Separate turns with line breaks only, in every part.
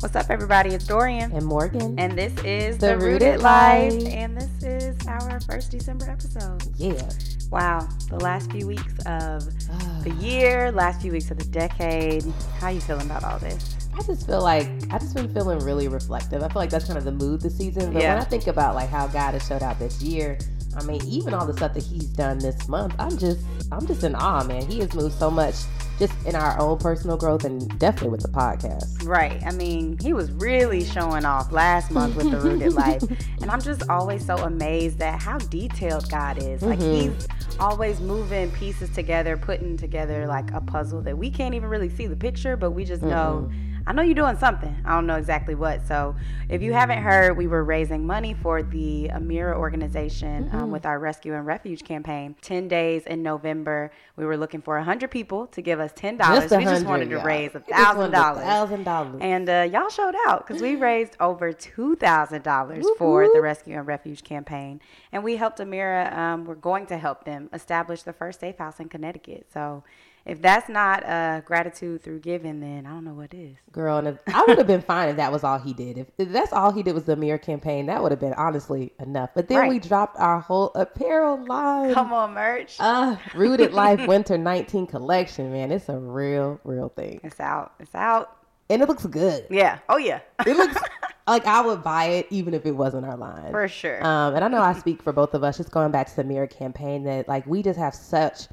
What's up, everybody? It's Dorian.
And Morgan.
And this is
The
The,
Rooted
Rooted Life.
Life.
And this is our first December episode.
yeah.
Wow. The last few weeks of the year, last few weeks of the decade. How you feeling about all this?
I just feel like I just been feeling really reflective. I feel like that's kind of the mood this season. But
Yeah.
when I think about like how God has showed out this year, I mean, even all the stuff that He's done this month, I'm just I'm just in awe, man. He has moved so much just in our own personal growth and definitely with the podcast.
Right. I mean, he was really showing off last month with The Rooted Life. And I'm just always so amazed at how detailed God is. Like,
Mhm.
he's always moving pieces together, putting together like a puzzle that we can't even really see the picture, but we just know. I know you're doing something. I don't know exactly what. So, if you haven't heard, we were raising money for the Amira organization um, with our Rescue and Refuge campaign. 10 days in November, we were looking for 100 people to give us $10.
Just
we just wanted to
y'all.
raise
We
$1,000.
Thousand dollars.
And uh, y'all showed out because we raised over two thousand dollars for the Rescue and Refuge campaign, and we helped Amira. Um, we're going to help them establish the first safe house in Connecticut. So, if that's not uh, gratitude through giving, then I don't know what is.
Girl, and if, I would have been fine if that was all he did. If, if that's all he did was the Amira campaign, that would have been honestly enough. But then
Right.
we dropped our whole apparel line.
Come on, merch.
Uh, Rooted Life Winter 19 collection, man. It's a real, real thing.
It's out. It's out.
And it looks good.
Yeah. Oh yeah.
It looks like I would buy it even if it wasn't our line.
For sure.
Um, and I know I speak for both of us, just going back to the Amira campaign, that like we just have such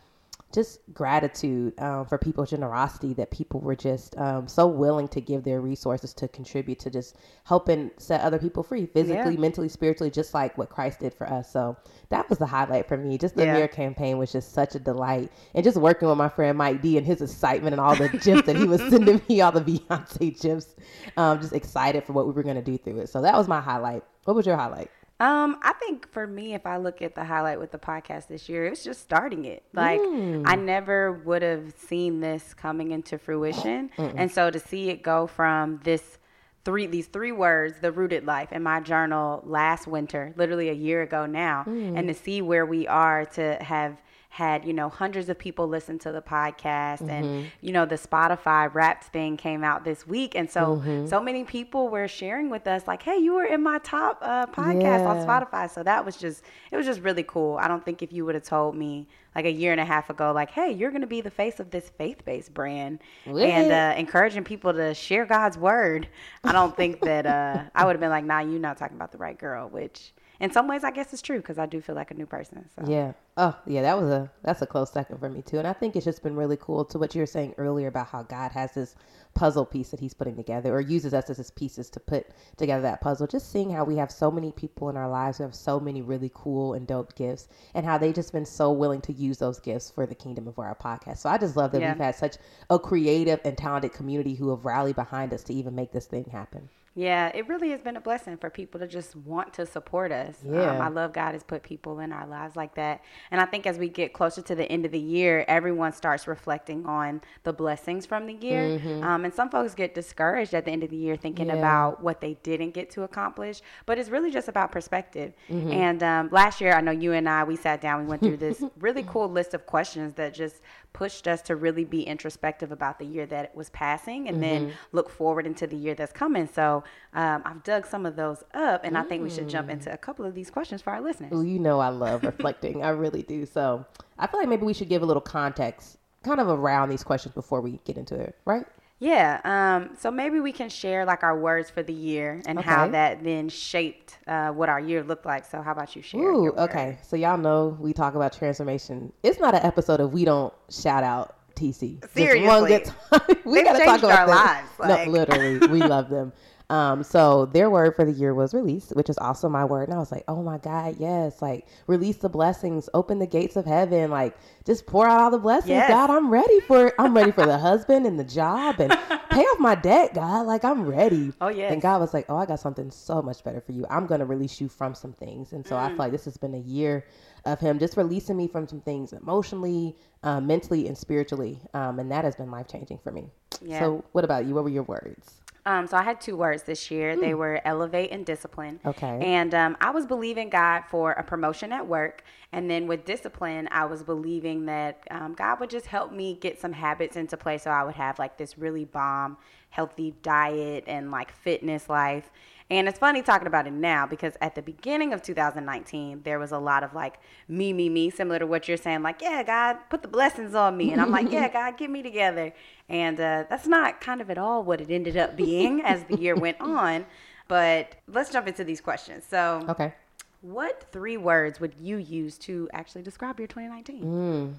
just gratitude um, for people's generosity that people were just um, so willing to give their resources to contribute to just helping set other people free physically,
Yeah.
mentally, spiritually, just like what Christ did for us. So that was the highlight for me. Just the
Yeah.
Amira campaign was just such a delight, and just working with my friend Mike D and his excitement and all the gifs that he was sending me, all the Beyonce gifs. Um, just excited for what we were going to do through it. So that was my highlight. What was your highlight?
Um, I think for me, if I look at the highlight with the podcast this year, it was just starting it. Like
Mm.
I never would have seen this coming into fruition, and so to see it go from this three these three words, the rooted life, in my journal last winter, literally a year ago now, and to see where we are to have had you know hundreds of people listen to the podcast and you know the spotify wrapped thing came out this week. And so so many people were sharing with us like hey you were in my top uh, podcast on spotify. So that was just it was just really cool. I don't think if you would have told me like a year and a half ago like hey you're going to be the face of this faith-based brand and uh, encouraging people to share god's word i don't think that uh, i would have been like nah you're not talking about the right girl which in some ways i guess it's true because i do feel like a new person so
Yeah. Oh, yeah. That was a that's a close second for me too. And I think it's just been really cool to what you were saying earlier about how God has this puzzle piece that He's putting together, or uses us as His pieces to put together that puzzle. Just seeing how we have so many people in our lives who have so many really cool and dope gifts, and how they just been so willing to use those gifts for the kingdom of our podcast. So I just love that
Yeah.
we've had such a creative and talented community who have rallied behind us to even make this thing happen.
Yeah, it really has been a blessing for people to just want to support us.
Yeah.
Um, I love God has put people in our lives like that. And I think as we get closer to the end of the year, everyone starts reflecting on the blessings from the year. Um, and some folks get discouraged at the end of the year thinking
Yeah.
about what they didn't get to accomplish. But it's really just about perspective. And um, last year, I know you and I, we sat down, we went through this really cool list of questions that just pushed us to really be introspective about the year that was passing and then look forward into the year that's coming. So um, I've dug some of those up, and I think we should jump into a couple of these questions for our listeners.
Well, you know I love reflecting. I really do. So I feel like maybe we should give a little context kind of around these questions before we get into it, right?
Yeah. Um, so maybe we can share like our words for the year and how that then shaped uh, what our year looked like. So how about you share?
Ooh, okay. So y'all know we talk about transformation. It's not an episode of we don't shout out TC.
Seriously.
one good time. we gotta talk about
our lives, like-
No, literally, we love them. Um, so their word for the year was release, which is also my word. And I was like, oh my God, yes. Like release the blessings, open the gates of heaven, like just pour out all the blessings.
Yes.
God, I'm ready for I'm ready for the husband and the job and pay off my debt, God. Like I'm ready.
Oh, yeah.
And God was like, Oh, I got something so much better for you. I'm gonna release you from some things. And so I
Mm.
feel like this has been a year of him just releasing me from some things emotionally, uh, mentally, and spiritually. Um, and that has been life changing for me.
Yeah.
So what about you? What were your words?
Um, so I had two words this year. They were elevate and discipline.
Okay.
And um, I was believing God for a promotion at work. And then with discipline, I was believing that um, God would just help me get some habits into place so I would have like this really bomb, healthy diet and like fitness life. And it's funny talking about it now because at the beginning of 2019, there was a lot of like me, me, me, similar to what you're saying, like, yeah, God, put the blessings on me. And I'm like, yeah, God, get me together. And uh, that's not kind of at all what it ended up being as the year went on. But let's jump into these questions. So,
Okay.
what three words would you use to actually describe your 2019?
Mm,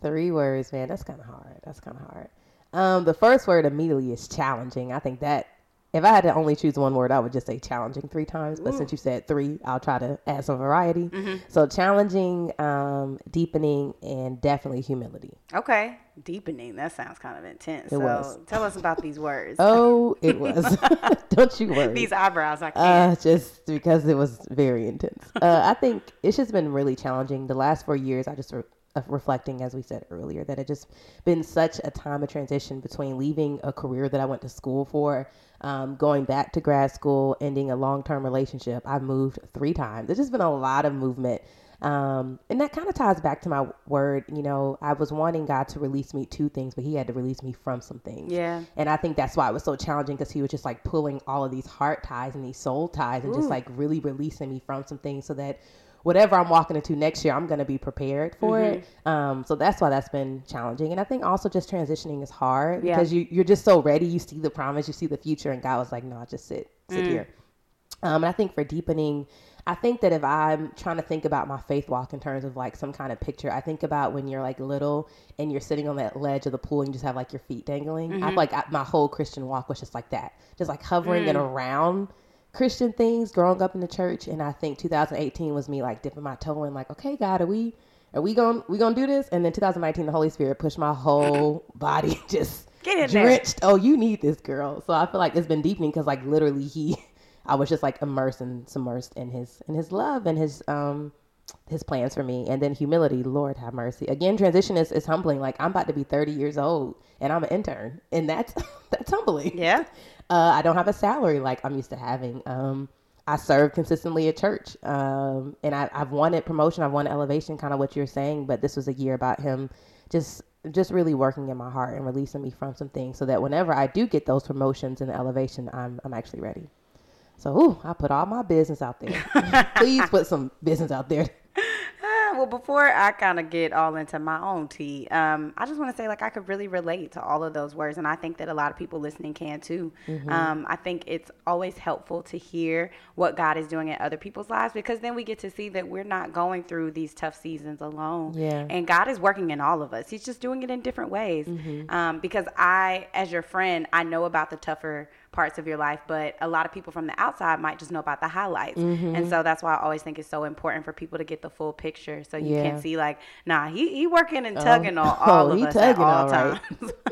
three words, man. That's kind of hard. That's kind of hard. Um, the first word immediately is challenging. I think that if I had to only choose one word, I would just say challenging three times. But since you said three, I'll try to add some variety. So challenging, um, deepening, and definitely humility.
Okay, deepening. That sounds kind of intense.
It
so,
was.
tell us about these words.
Oh, it was. Don't you worry.
these eyebrows, I can't.
Uh, just because it was very intense. Uh, I think it's just been really challenging. The last four years, I just reflecting, as we said earlier, that it just been such a time of transition between leaving a career that I went to school for, um, going back to grad school, ending a long term relationship. I've moved three times. There's just been a lot of movement. Um, and that kind of ties back to my word. You know, I was wanting God to release me two things, but He had to release me from some things.
Yeah.
And I think that's why it was so challenging because he was just like pulling all of these heart ties and these soul ties and just like really releasing me from some things so that whatever I'm walking into next year, I'm going to be prepared for it. Um, so that's why that's been challenging. And I think also just transitioning is hard
Yeah.
because you, you're just so ready. You see the promise, you see the future. And God was like, no, just sit, sit here. Um, and I think for deepening, I think that if I'm trying to think about my faith walk in terms of like some kind of picture, I think about when you're like little and you're sitting on that ledge of the pool and you just have like your feet dangling. I feel like I, my whole Christian walk was just like that, just like hovering and around Christian things, growing up in the church. And I think 2018 was me like dipping my toe in, like, okay, God, are we, are we going, we gonna do this? And then 2019, the Holy Spirit pushed my whole body just
Get in there.
drenched. Oh, you need this, girl. So I feel like it's been deepening because like literally he, I was just like immersed and submersed in his in his love and his um his plans for me. And then humility, Lord have mercy. Again, transition is, is humbling. Like I'm about to be 30 years old and I'm an intern, and that's that's humbling.
Yeah.
Uh, I don't have a salary like I'm used to having. Um, I serve consistently at church, um, and I, I've wanted promotion. I've wanted elevation, kind of what you're saying. But this was a year about him just just really working in my heart and releasing me from some things, so that whenever I do get those promotions and elevation, I'm I'm actually ready. So, ooh, I put all my business out there. Please put some business out there.
Well, before I kind of get all into my own tea, um, I just want to say, like, I could really relate to all of those words, and I think that a lot of people listening can too. Um, I think it's always helpful to hear what God is doing in other people's lives because then we get to see that we're not going through these tough seasons alone.
Yeah.
And God is working in all of us. He's just doing it in different ways. Um, because I, as your friend, I know about the tougher parts of your life, but a lot of people from the outside might just know about the highlights. And so that's why I always think it's so important for people to get the full picture so you
Yeah.
can see like, nah, he, he working and tugging on
oh,
all of
he
us at
tugging,
all
all right.
times.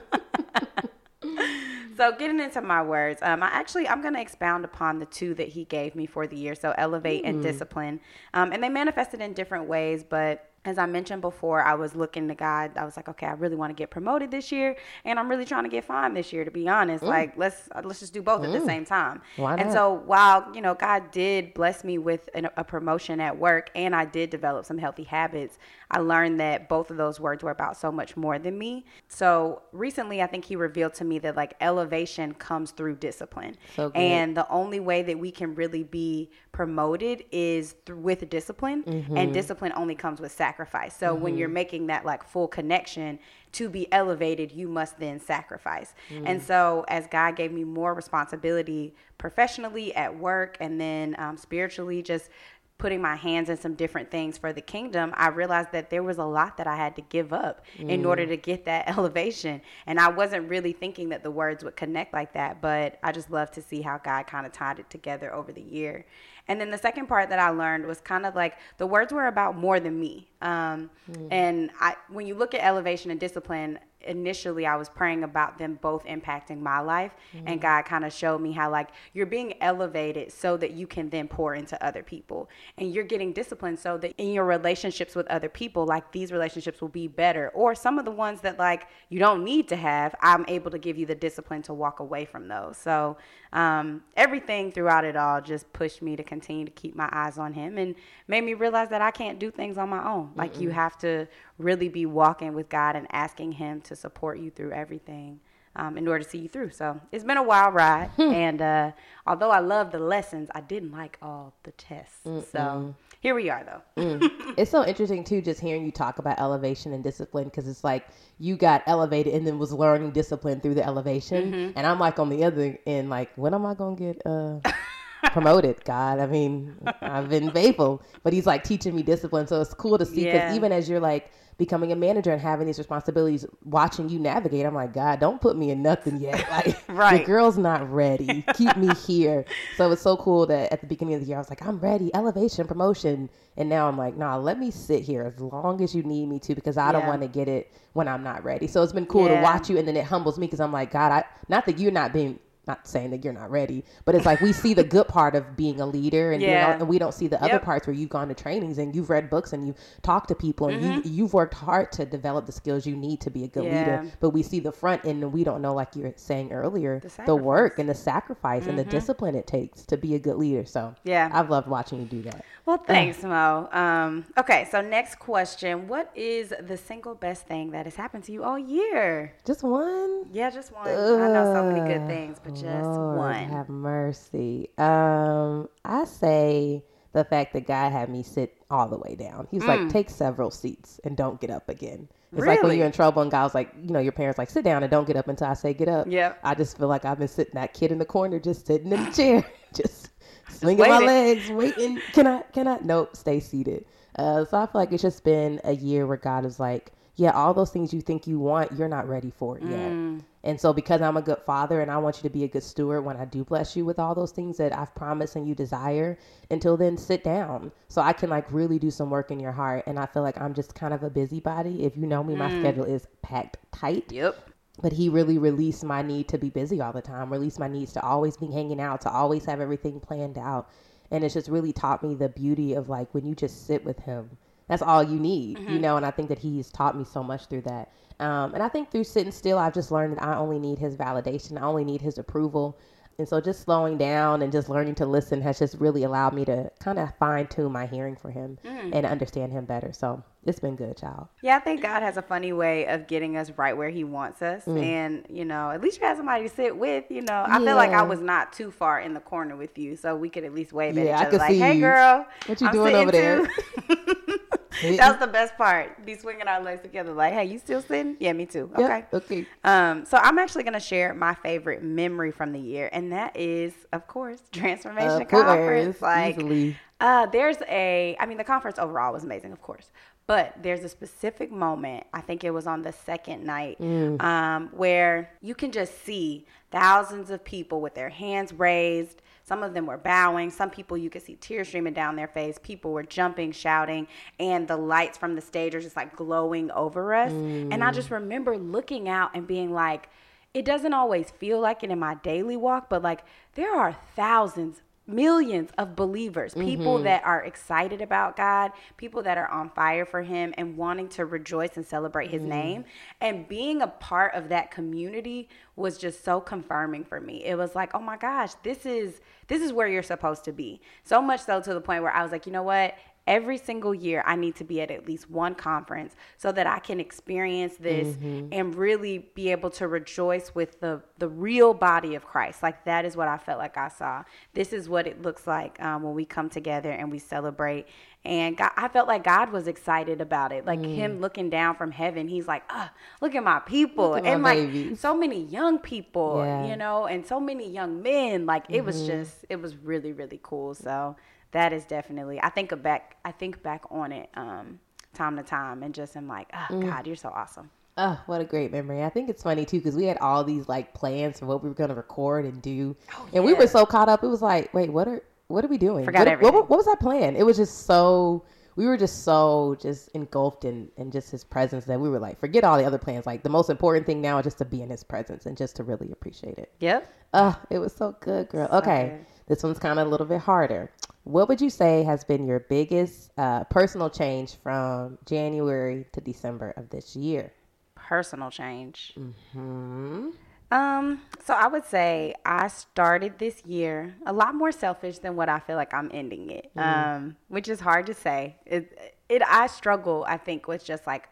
So getting into my words, um, I actually I'm going to expound upon the two that he gave me for the year. So elevate and discipline, um, and they manifested in different ways. But as I mentioned before, I was looking to God. I was like, okay, I really want to get promoted this year, and I'm really trying to get fined this year. To be honest, mm. like let's uh, let's just do both at the mm. same time.
Why
And
not?
so while you know God did bless me with an, a promotion at work, and I did develop some healthy habits, I learned that both of those words were about so much more than me. So recently, I think He revealed to me that like elevation comes through discipline,
So
and the only way that we can really be promoted is through, with discipline, and mm-hmm. discipline only comes with sacrifice. So when you're mm-hmm. making that like full connection to be elevated, you must then sacrifice. Mm-hmm. And so as God gave me more responsibility professionally at work, and then um, spiritually, just putting my hands in some different things for the kingdom, I realized that there was a lot that I had to give up in order mm. to get that elevation. And I wasn't really thinking that the words would connect like that, but I just love to see how God kind of tied it together over the year. And then the second part that I learned was kind of like the words were about more than me. Um, And I, when you look at elevation and discipline, initially I was praying about them both impacting my life. Mm-hmm. and God kind of showed me how like you're being elevated so that you can then pour into other people. And you're getting disciplined so that in your relationships with other people like these relationships will be better. Or some of the ones that like you don't need to have I'm able to give you the discipline to walk away from those. So um, everything throughout it all just pushed me to continue to keep my eyes on him and made me realize that I can't do things on my own like Mm-mm. you have to really be walking with God and asking him to support you through everything um, in order to see you through. So it's been a wild ride. And uh, although I love the lessons, I didn't like all the tests. Mm-mm. So here we are, though.
mm. It's so interesting, too, just hearing you talk about elevation and discipline because it's like you got elevated and then was learning discipline through the elevation. Mm-hmm. And I'm like on the other end, like, when am I going to get. Uh... promoted, God. I mean, I've been faithful, but he's like teaching me discipline. So it's cool to see because yeah. even as you're like becoming a manager and having these responsibilities, watching you navigate, I'm like, God, don't put me in nothing yet. Like, right. the girl's not ready. Keep me here. So it's so cool that at the beginning of the year, I was like, I'm ready, elevation, promotion. And now I'm like, nah, let me sit here as long as you need me to because I yeah. don't want to get it when I'm not ready. So it's been cool yeah. to watch you. And then it humbles me because I'm like, God, I, not that you're not being not saying that you're not ready, but it's like we see the good part of being a leader, and, yeah. and we don't see the yep. other parts where you've gone to trainings and you've read books and you've talked to people and mm-hmm. you you've worked hard to develop the skills you need to be a good yeah. leader. But we see the front end, and we don't know, like you were saying earlier, the, the work and the sacrifice mm-hmm. and the mm-hmm. discipline it takes to be a good leader. So yeah, I've loved watching you do that.
Well, thanks, Mo. Um, okay, so next question: What is the single best thing that has happened to you all year?
Just one?
Yeah, just one. Uh, I know so many good things, but just Lord one.
Have mercy. Um, I say the fact that God had me sit all the way down. He's mm. like, take several seats and don't get up again. It's really? like when you're in trouble and God's like, you know, your parents like, sit down and don't get up until I say get up.
Yeah.
I just feel like I've been sitting that kid in the corner, just sitting in the chair, just swinging my legs, waiting. Can I? Can I? Nope. Stay seated. Uh, so I feel like it's just been a year where God is like, yeah, all those things you think you want, you're not ready for it yet. Mm. And so because I'm a good father and I want you to be a good steward when I do bless you with all those things that I've promised and you desire, until then sit down so I can like really do some work in your heart. And I feel like I'm just kind of a busybody. If you know me, my mm. schedule is packed tight.
Yep
but he really released my need to be busy all the time, released my needs to always be hanging out, to always have everything planned out. And it's just really taught me the beauty of like when you just sit with him, that's all you need, mm-hmm. you know. And I think that he's taught me so much through that. Um, and I think through sitting still, I've just learned that I only need his validation, I only need his approval. And so just slowing down and just learning to listen has just really allowed me to kind of fine tune my hearing for him mm. and understand him better. So it's been good, child.
Yeah, I think God has a funny way of getting us right where He wants us. Mm. And, you know, at least you have somebody to sit with, you know. I yeah. feel like I was not too far in the corner with you, so we could at least wave yeah, at each I other like, hey, girl.
What you I'm doing over there?
That's the best part. Be swinging our legs together, like, "Hey, you still sitting? Yeah, me too. Okay,
yep, okay."
Um, so I'm actually gonna share my favorite memory from the year, and that is, of course, Transformation Conference. Like, easily. Uh, there's a, I mean, the conference overall was amazing, of course, but there's a specific moment, I think it was on the second night, mm. um, where you can just see thousands of people with their hands raised. Some of them were bowing. Some people you could see tears streaming down their face. People were jumping, shouting, and the lights from the stage are just like glowing over us. Mm. And I just remember looking out and being like, it doesn't always feel like it in my daily walk, but like there are thousands millions of believers, people mm-hmm. that are excited about God, people that are on fire for Him and wanting to rejoice and celebrate His mm. name. And being a part of that community was just so confirming for me. It was like, oh my gosh, this is this is where you're supposed to be. So much so to the point where I was like, you know what? Every single year I need to be at at least one conference so that I can experience this mm-hmm. and really be able to rejoice with the the real body of Christ. Like that is what I felt like I saw. This is what it looks like um, when we come together and we celebrate. And God, I felt like God was excited about it, like mm. Him looking down from heaven. He's like, "Ah, look at my people," at and my like so many young people, yeah. you know, and so many young men. Like it mm-hmm. was just, it was really, really cool. So that is definitely I think back I think back on it um, time to time and just am like, oh mm. God, you're so awesome.
Oh, what a great memory. I think it's funny too because we had all these like plans for what we were going to record and do. Oh, and we were so caught up. It was like, wait, what are what are we doing?
Forgot
what,
everything.
What, what, was our plan? It was just so we were just so just engulfed in in just his presence that we were like, forget all the other plans. Like the most important thing now is just to be in his presence and just to really appreciate it.
Yep.
Oh, it was so good, girl. Okay,
good.
This one's kind of a little bit harder. What would you say has been your biggest uh, personal change from January to December of this year?
Personal change.
Hmm.
Um, so I would say I started this year a lot more selfish than what I feel like I'm ending it. Um, which is hard to say. It it I struggle, I think, with just like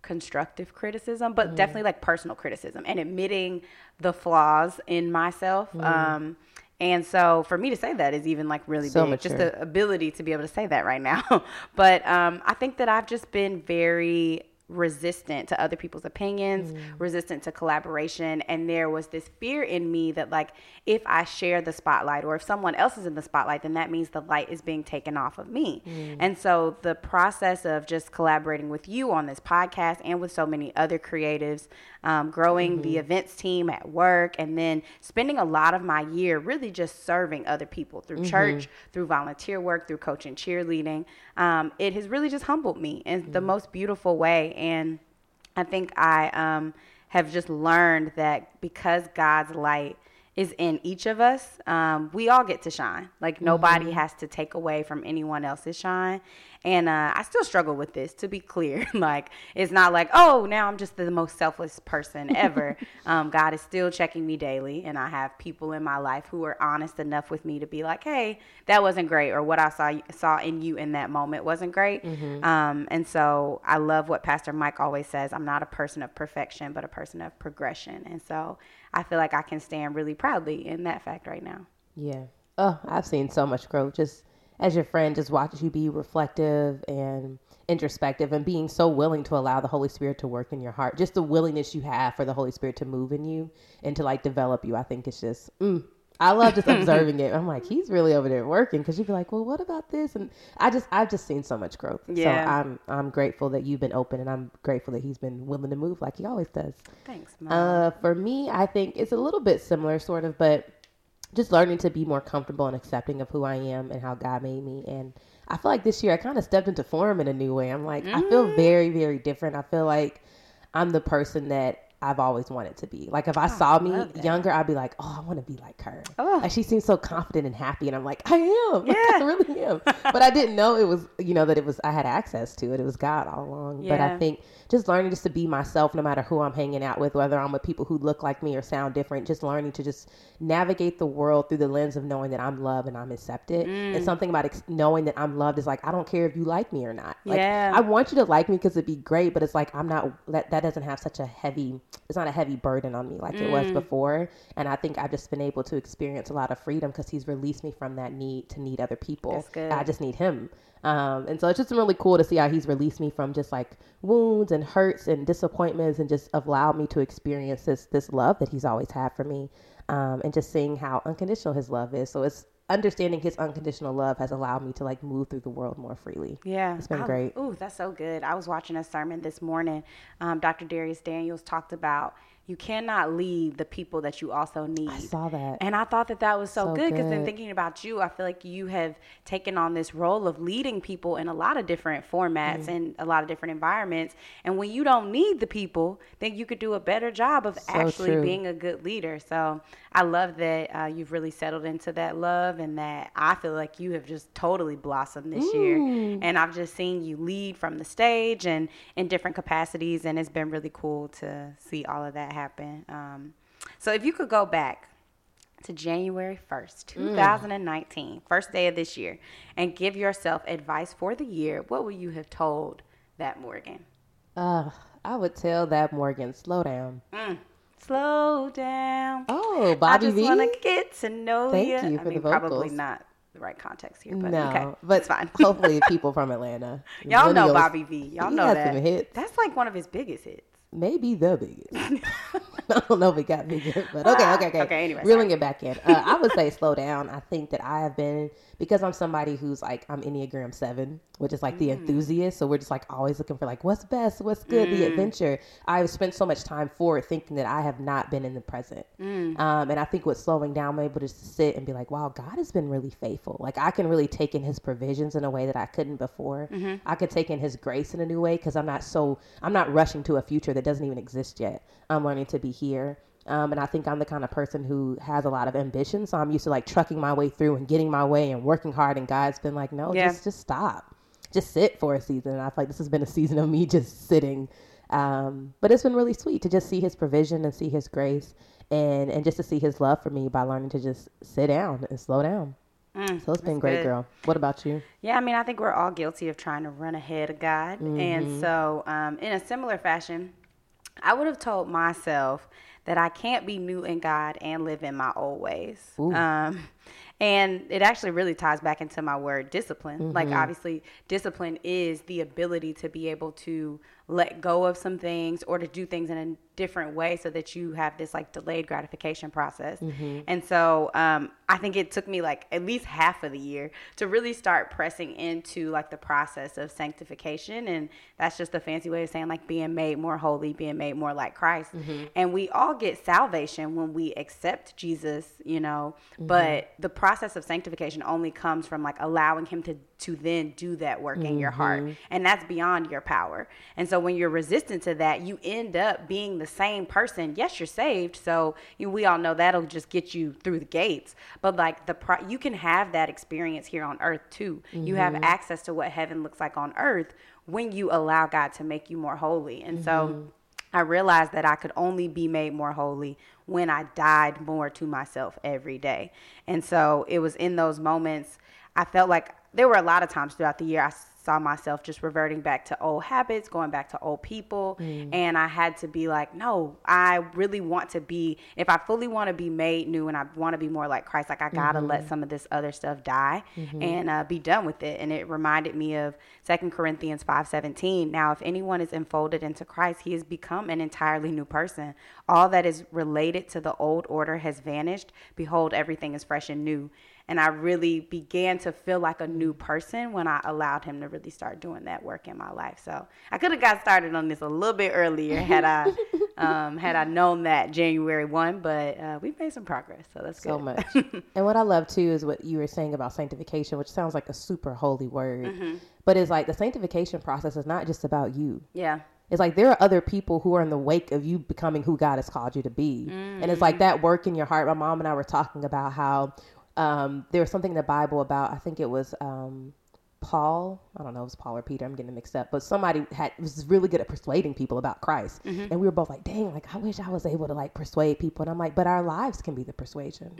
constructive criticism, but definitely like personal criticism and admitting the flaws in myself. Um and so for me to say that is even like really
So
big. Just the ability to be able to say that right now. but um I think that I've just been very resistant to other people's opinions, resistant to collaboration. And there was this fear in me that, like, if I share the spotlight or if someone else is in the spotlight, then that means the light is being taken off of me. And so the process of just collaborating with you on this podcast and with so many other creatives, um, growing the events team at work, and then spending a lot of my year really just serving other people through church, through volunteer work, through coaching, cheerleading. Um, it has really just humbled me in the most beautiful way. And I think I um, have just learned that because God's light is in each of us, um, we all get to shine. Like nobody has to take away from anyone else's shine. And uh, I still struggle with this, to be clear. like it's not like, oh, now I'm just the most selfless person ever. um, God is still checking me daily, and I have people in my life who are honest enough with me to be like, hey, that wasn't great, or what I saw saw in you in that moment wasn't great. Um, and so I love what Pastor Mike always says. I'm not a person of perfection, but a person of progression. And so I feel like I can stand really proudly in that fact right now.
Yeah. Oh, I've seen so much growth just as your friend, just watches you be reflective and introspective and being so willing to allow the Holy Spirit to work in your heart. Just the willingness you have for the Holy Spirit to move in you and to like develop you. I think it's just, mm, I love just observing it. I'm like, he's really over there working because you'd be like, well, what about this? And I just, I've just seen so much growth.
Yeah.
So I'm, I'm grateful that you've been open and I'm grateful that he's been willing to move like he always does.
Thanks, Mom.
Uh, for me, I think it's a little bit similar, sort of, but just learning to be more comfortable and accepting of who I am and how God made me. And I feel like this year I kind of stepped into form in a new way. I'm like, I feel very, very different. I feel like I'm the person that I've always wanted to be. Like if I ah, saw me
that.
younger, I'd be like, oh, I want to be like her.
Oh.
Like she seems so confident and happy, and I'm like, I am. Like,
Yeah.
I really am. but I didn't know it was, you know, that it was. I had access to it. It was God all along. But I think just learning just to be myself, no matter who I'm hanging out with, whether I'm with people who look like me or sound different. Just learning to just navigate the world through the lens of knowing that I'm loved and I'm accepted.
Mm.
And something about ex- knowing that I'm loved is like I don't care if you like me or not. Like,
Yeah.
I want you to like me because it'd be great, but it's like I'm not. That that doesn't have such a heavy. It's not a heavy burden on me like it
Mm.
was before. And I think I've just been able to experience a lot of freedom because he's released me from that need to need other people.
That's good.
I just need him. Um, and so it's just really cool to see how he's released me from just like wounds and hurts and disappointments and just allowed me to experience this this love that he's always had for me. Um, and just seeing how unconditional his love is. So it's understanding his unconditional love has allowed me to like move through the world more freely.
Yeah,
It's been
I-
great.
Ooh, that's so good. I was watching a sermon this morning. Um, Dr. Dharius Daniels talked about you cannot lead the people that you also need.
I saw that.
And I thought that that was so,
So
good because then thinking about you, I feel like you have taken on this role of leading people in a lot of different formats
Mm.
and a lot of different environments. And when you don't need the people, then you could do a better job of actually
true.
being a good leader. So I love that uh, you've really settled into that love and that I feel like you have just totally blossomed this year. And I've just seen you lead from the stage and in different capacities. And it's been really cool to see all of that happen. Um, so if you could go back to January 1st, 2019, first day of this year, and give yourself advice for the year, what would you have told that Morgan?
Uh, I would tell that Morgan, slow down.
Slow down.
Oh, Bobby
I just want to get to know
Thank
you.
you
I
for
mean,
the
probably not the right context here, but
no,
okay,
but
it's fine.
hopefully people from Atlanta.
Y'all know Bobby V. Y'all know that. That's like one of his biggest hits.
Maybe the biggest. I don't know if it got bigger, but okay, okay, okay.
Okay, anyway,
Reeling it back in. Uh, I would say slow down. I think that I have been, because I'm somebody who's like, I'm Enneagram 7, which is like the
Mm.
enthusiast. So we're just like always looking for like, what's best, what's good, the
Mm.
adventure. I've spent so much time forward thinking that I have not been in the present.
Mm.
Um, and I think what's slowing down, I'm able to just sit and be like, wow, God has been really faithful. Like I can really take in his provisions in a way that I couldn't before.
Mm-hmm.
I could take in his grace in a new way because I'm not so, I'm not rushing to a future that doesn't even exist yet. I'm learning to be here. Um, and I think I'm the kind of person who has a lot of ambition. So I'm used to like trucking my way through and getting my way and working hard. And God's been like, no,
Yeah.
just, just stop. Just sit for a season. And I feel like this has been a season of me just sitting. Um, but it's been really sweet to just see his provision and see his grace and, and just to see his love for me by learning to just sit down and slow down.
Mm,
So it's been great,
good.
girl. What about you?
Yeah, I mean, I think we're all guilty of trying to run ahead of God.
Mm-hmm.
And so, um, in a similar fashion, I would have told myself that I can't be new in God and live in my old ways. Um, and it actually really ties back into my word discipline. Like,
Mm-hmm.
obviously, discipline is the ability to be able to let go of some things or to do things in a different way so that you have this like delayed gratification process.
Mm-hmm.
And so um, I think it took me like at least half of the year to really start pressing into like the process of sanctification. And that's just a fancy way of saying like being made more holy, being made more like Christ. And we all get salvation when we accept Jesus, you know, but the process of sanctification only comes from like allowing him to to then do that work in your heart. And that's beyond your power. And so when you're resistant to that, you end up being the same person. Yes, you're saved. So you, we all know that'll just get you through the gates. But like the pro- you can have that experience here on earth too. You have mm-hmm. access to what heaven looks like on earth when you allow God to make you more holy. And so mm-hmm. I realized that I could only be made more holy when I died more to myself every day. And so it was in those moments I felt like there were a lot of times throughout the year I saw myself just reverting back to old habits, going back to old people. Mm. And I had to be like, no, I really want to be, if I fully want to be made new and I want to be more like Christ, like I got to mm-hmm. let some of this other stuff die mm-hmm. and uh, be done with it. And it reminded me of Second Corinthians 5.17. Now, if anyone is enfolded into Christ, he has become an entirely new person. All that is related to the old order has vanished. Behold, everything is fresh and new. And I really began to feel like a new person when I allowed him to really start doing that work in my life. So I could have got started on this a little bit earlier had I um, had I known that January one, but uh, we've made some progress, so that's good.
so
good.
much. and what I love too is what you were saying about sanctification, which sounds like a super holy word.
Mm-hmm.
But it's like the sanctification process is not just about you.
Yeah,
It's like there are other people who are in the wake of you becoming who God has called you to be. And it's like that work in your heart. My mom and I were talking about how um, there was something in the Bible about, I think it was um, Paul. I don't know, it was Paul or Peter. I'm getting mixed up. But somebody had was really good at persuading people about Christ. And we were both like, dang, like I wish I was able to like persuade people. And I'm like, but our lives can be the persuasion.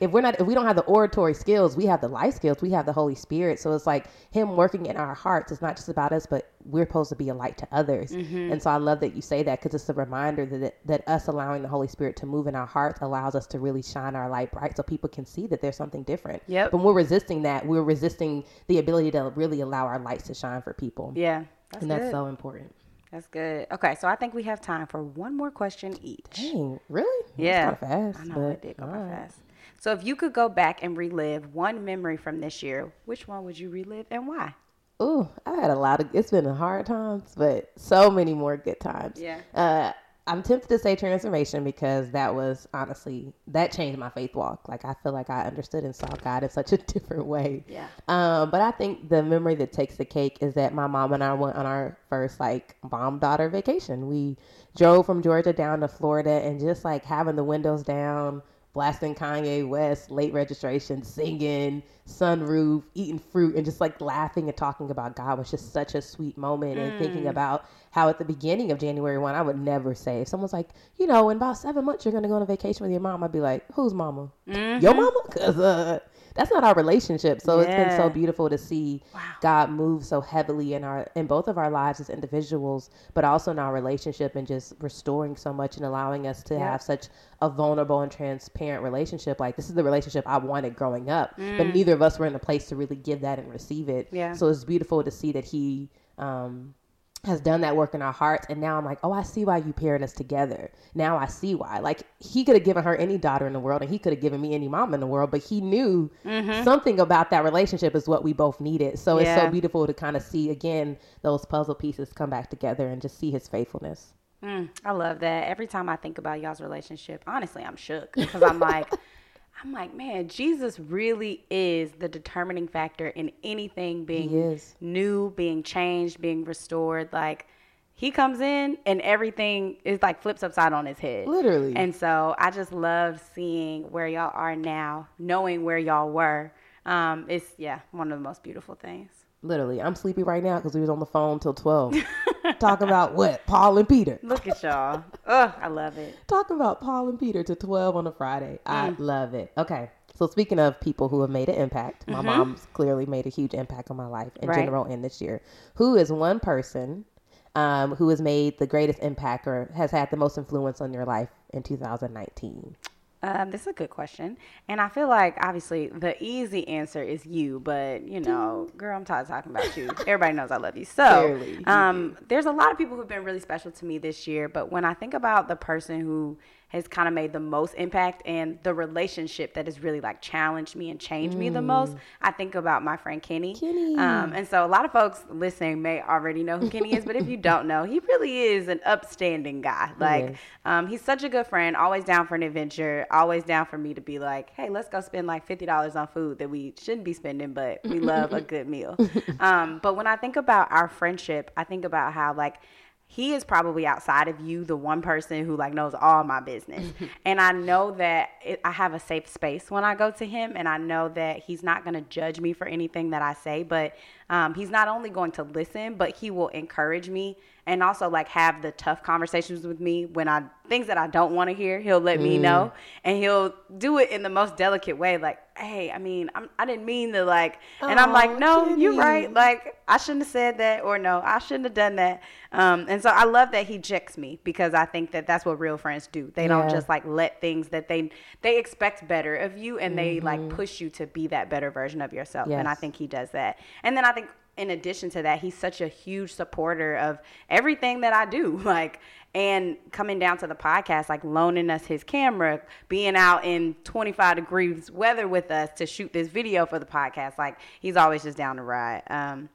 If we're not, if we don't have the oratory skills, we have the life skills. We have the Holy Spirit. So it's like Him working in our hearts. It's not just about us, but we're supposed to be a light to others. Mm-hmm. And so I love that you say that because it's a reminder that that us allowing the Holy Spirit to move in our hearts allows us to really shine our light bright, so people can see that there's something different.
Yep.
But when we're resisting that, we're resisting the ability to really allow our lights to shine for people.
yeah, that's
and that's
good.
so important.
that's good. Okay, so I think we have time for one more question each.
Dang, really?
Yeah.
That's kind of fast.
I know
but,
it did go
right.
fast. So if you could go back and relive one memory from this year, which one would you relive and why?
Ooh, I've had a lot of. It's been hard times, but so many more good times.
Yeah.
Uh, I'm tempted to say transformation because that was honestly that changed my faith walk. Like I feel like I understood and saw God in such a different way.
Yeah.
Um, but I think the memory that takes the cake is that my mom and I went on our first like mom daughter vacation. We drove from Georgia down to Florida and just like having the windows down, blasting Kanye West, late registration, singing, sunroof, eating fruit, and just like laughing and talking about God was just such a sweet moment. And thinking about how at the beginning of January 1, I would never say, if someone's like, you know, in about seven months, you're going to go on a vacation with your mom, I'd be like, whose mama? Your mama? Because uh, that's not our relationship. So it's been so beautiful to see God move so heavily in our in both of our lives as individuals, but also in our relationship and just restoring so much and allowing us to have such a vulnerable and transparent relationship. Like this is the relationship I wanted growing up, but neither of us were in a place to really give that and receive it.
Yeah.
So it's beautiful to see that he um has done that work in our hearts and now i'm like oh i see why you paired us together. Now i see why. Like he could have given her any daughter in the world and he could have given me any mom in the world but he knew
Mm-hmm.
something about that relationship is what we both needed. So it's so beautiful to kind of see again those puzzle pieces come back together and just see his faithfulness.
Mm, I love that. Every time I think about y'all's relationship, honestly, I'm shook because I'm like, I'm like, man, Jesus really is the determining factor in anything being new, being changed, being restored. Like, he comes in and everything is like flips upside on his head.
Literally.
And so I just love seeing where y'all are now, knowing where y'all were. Um, it's yeah, one of the most beautiful things.
Literally i'm sleepy right now because we was on the phone till 12 talking about what paul and peter
Look at y'all. I love it.
talking about Paul and Peter to 12 on a Friday. I
Mm.
love it. Okay. So speaking of people who have made an impact, my mom's clearly made a huge impact on my life in
Mm-hmm. Right.
general and this year. Who is one person um, who has made the greatest impact or has had the most influence on your life in 2019?
Um, this is a good question. And I feel like obviously the easy answer is you, but you know, girl, I'm tired of talking about you. Everybody knows I love you. So um, there's a lot of people who've been really special to me this year, but when I think about the person who has kind of made the most impact and the relationship that has really like challenged me and changed me the most, I think about my friend Kenny.
Mm. Kenny.
Um, and so a lot of folks listening may already know who Kenny is, but if you don't know, he really is an upstanding guy. Like, um, he's such a good friend, always down for an adventure, always down for me to be like, hey, let's go spend like fifty dollars on food that we shouldn't be spending, but we love a good meal. Um, but when I think about our friendship, I think about how like he is probably outside of you the one person who like knows all my business. And i know that it, i have a safe space when i go to him and i know that he's not going to judge me for anything that i say but um, he's not only going to listen but he will encourage me and also like have the tough conversations with me when i things that i don't want to hear he'll let me know and he'll do it in the most delicate way like hey i mean I'm, i didn't mean to like and i'm like no you're right like I shouldn't have said that, or no, I shouldn't have done that. Um, and so I love that he checks me because I think that that's what real friends do. They don't just like let things that they they expect better of you, and they like push you to be that better version of yourself. And I think he does that. And then I think in addition to that, he's such a huge supporter of everything that I do. Like, and coming down to the podcast, like loaning us his camera, being out in 25 degrees weather with us to shoot this video for the podcast. Like, he's always just down to ride. Um,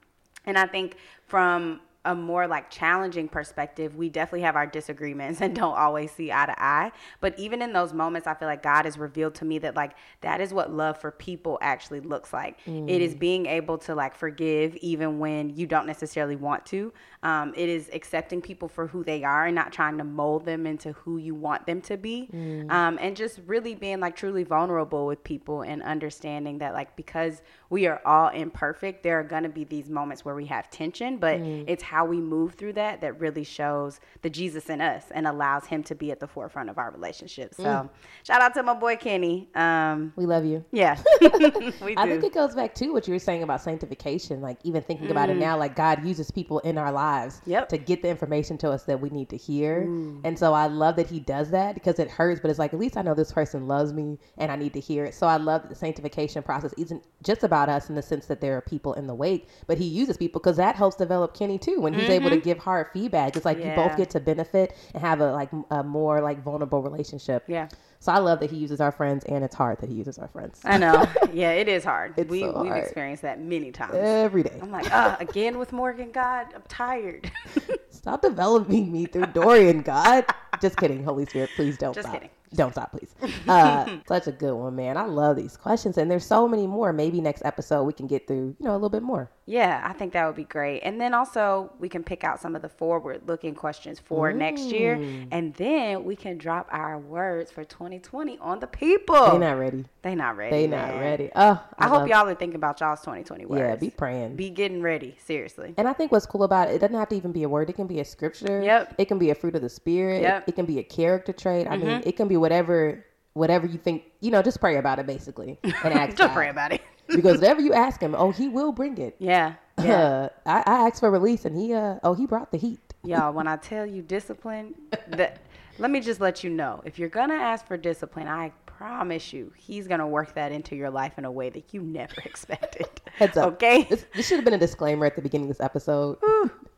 and I think from a more like challenging perspective, we definitely have our disagreements and don't always see eye to eye. But even in those moments, I feel like God has revealed to me that like that is what love for people actually looks like. It is being able to like forgive even when you don't necessarily want to. Um, it is accepting people for who they are and not trying to mold them into who you want them to be. Um, and just really being like truly vulnerable with people and understanding that like because we are all imperfect, there are gonna be these moments where we have tension, but it's how we move through that that really shows the Jesus in us and allows him to be at the forefront of our relationship. So shout out to my boy Kenny. Um,
We love you.
yeah, we do.
I think it goes back to what you were saying about sanctification. Like even thinking about it now, like God uses people in our lives
Mm. Yep.
to get the information to us that we need to hear. And so I love that He does that because it hurts, but it's like at least I know this person loves me and I need to hear it. So I love that the sanctification process isn't just about us in the sense that there are people in the wake, but He uses people because that helps develop Kenny too. When he's able to give hard feedback, it's like you
Mm-hmm.
Both get to benefit and have a like a more like vulnerable relationship.
yeah.
So I love that He uses our friends, and it's hard that He uses our friends
I know. Yeah, it is hard.
It's
we,
so
we've experienced that many times.
every day.
I'm like, ah, again with Morgan. God, I'm tired.
Stop developing me through Dorian, God. Just kidding, Holy Spirit. Please don't
Just
stop.
kidding.
Don't stop, please. Uh, such a good one, man. I love these questions, and there's so many more. Maybe next episode we can get through, you know, a little bit more.
yeah, I think that would be great. And then also we can pick out some of the forward-looking questions for next year, and then we can drop our words for 2020 on the people.
They not ready.
They not ready.
They not
man.
ready. Oh,
I, hope y'all are thinking about y'all's 2020 words.
Yeah, be praying.
Be getting ready. Seriously.
and I think what's cool about it, it doesn't have to even be a word. It can be a scripture.
Yep.
It can be a fruit of the spirit.
Yep. Mm-hmm.
It can be a character trait. I mean, it can be whatever, whatever you think. You know, just pray about it basically, and ask.
Just
God.
pray about it.
because whatever you ask him, oh, he will bring it.
yeah. Yeah.
Uh, I, I asked for release, and he, uh, oh, he brought the heat.
Y'all, when I tell you discipline, that let me just let you know. If you're gonna ask for discipline, I promise you, he's gonna work that into your life in a way that you never expected.
Heads up.
Okay.
This, this should have been a disclaimer at the beginning of this episode.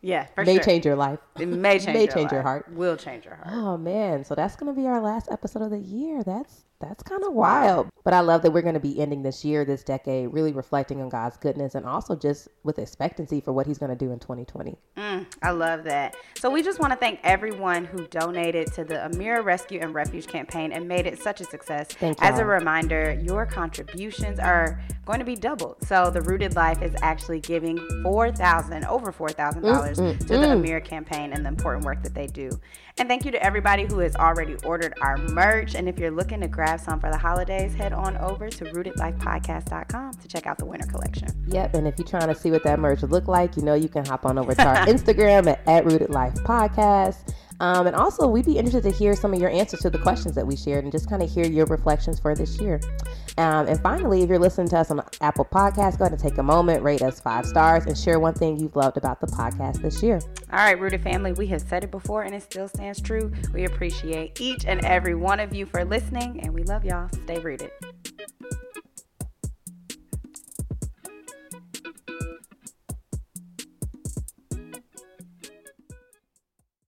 Yeah, for
may
sure.
change your life.
It may change,
may
your,
change your heart.
Will change your heart.
Oh man, so that's gonna be our last episode of the year. That's that's kind of wild. But I love that we're gonna be ending this year, this decade, really reflecting on God's goodness and also just with expectancy for what He's gonna do in 2020.
Mm, I love that. So we just want to thank everyone who donated to the Amira Rescue and Refuge campaign and made it such a success.
Thank you.
As a reminder, your contributions are going to be doubled. So the Rooted Life is actually giving four thousand, over four thousand dollars
Mm,
to the Amira campaign and the important work that they do. And thank you to everybody who has already ordered our merch. And if you're looking to grab some for the holidays, head on over to rootedlifepodcast.com to check out the winter collection.
Yep, and if you're trying to see what that merch look like, you know you can hop on over to our Instagram at, at Rooted Life Podcast. Um, and also, we'd be interested to hear some of your answers to the questions that we shared and just kind of hear your reflections for this year. Um, and finally, if you're listening to us on Apple Podcasts, go ahead and take a moment, rate us five stars, and share one thing you've loved about the podcast this year.
All right, Rooted family, we have said it before and it still stands true. We appreciate each and every one of you for listening, and we love y'all. Stay rooted.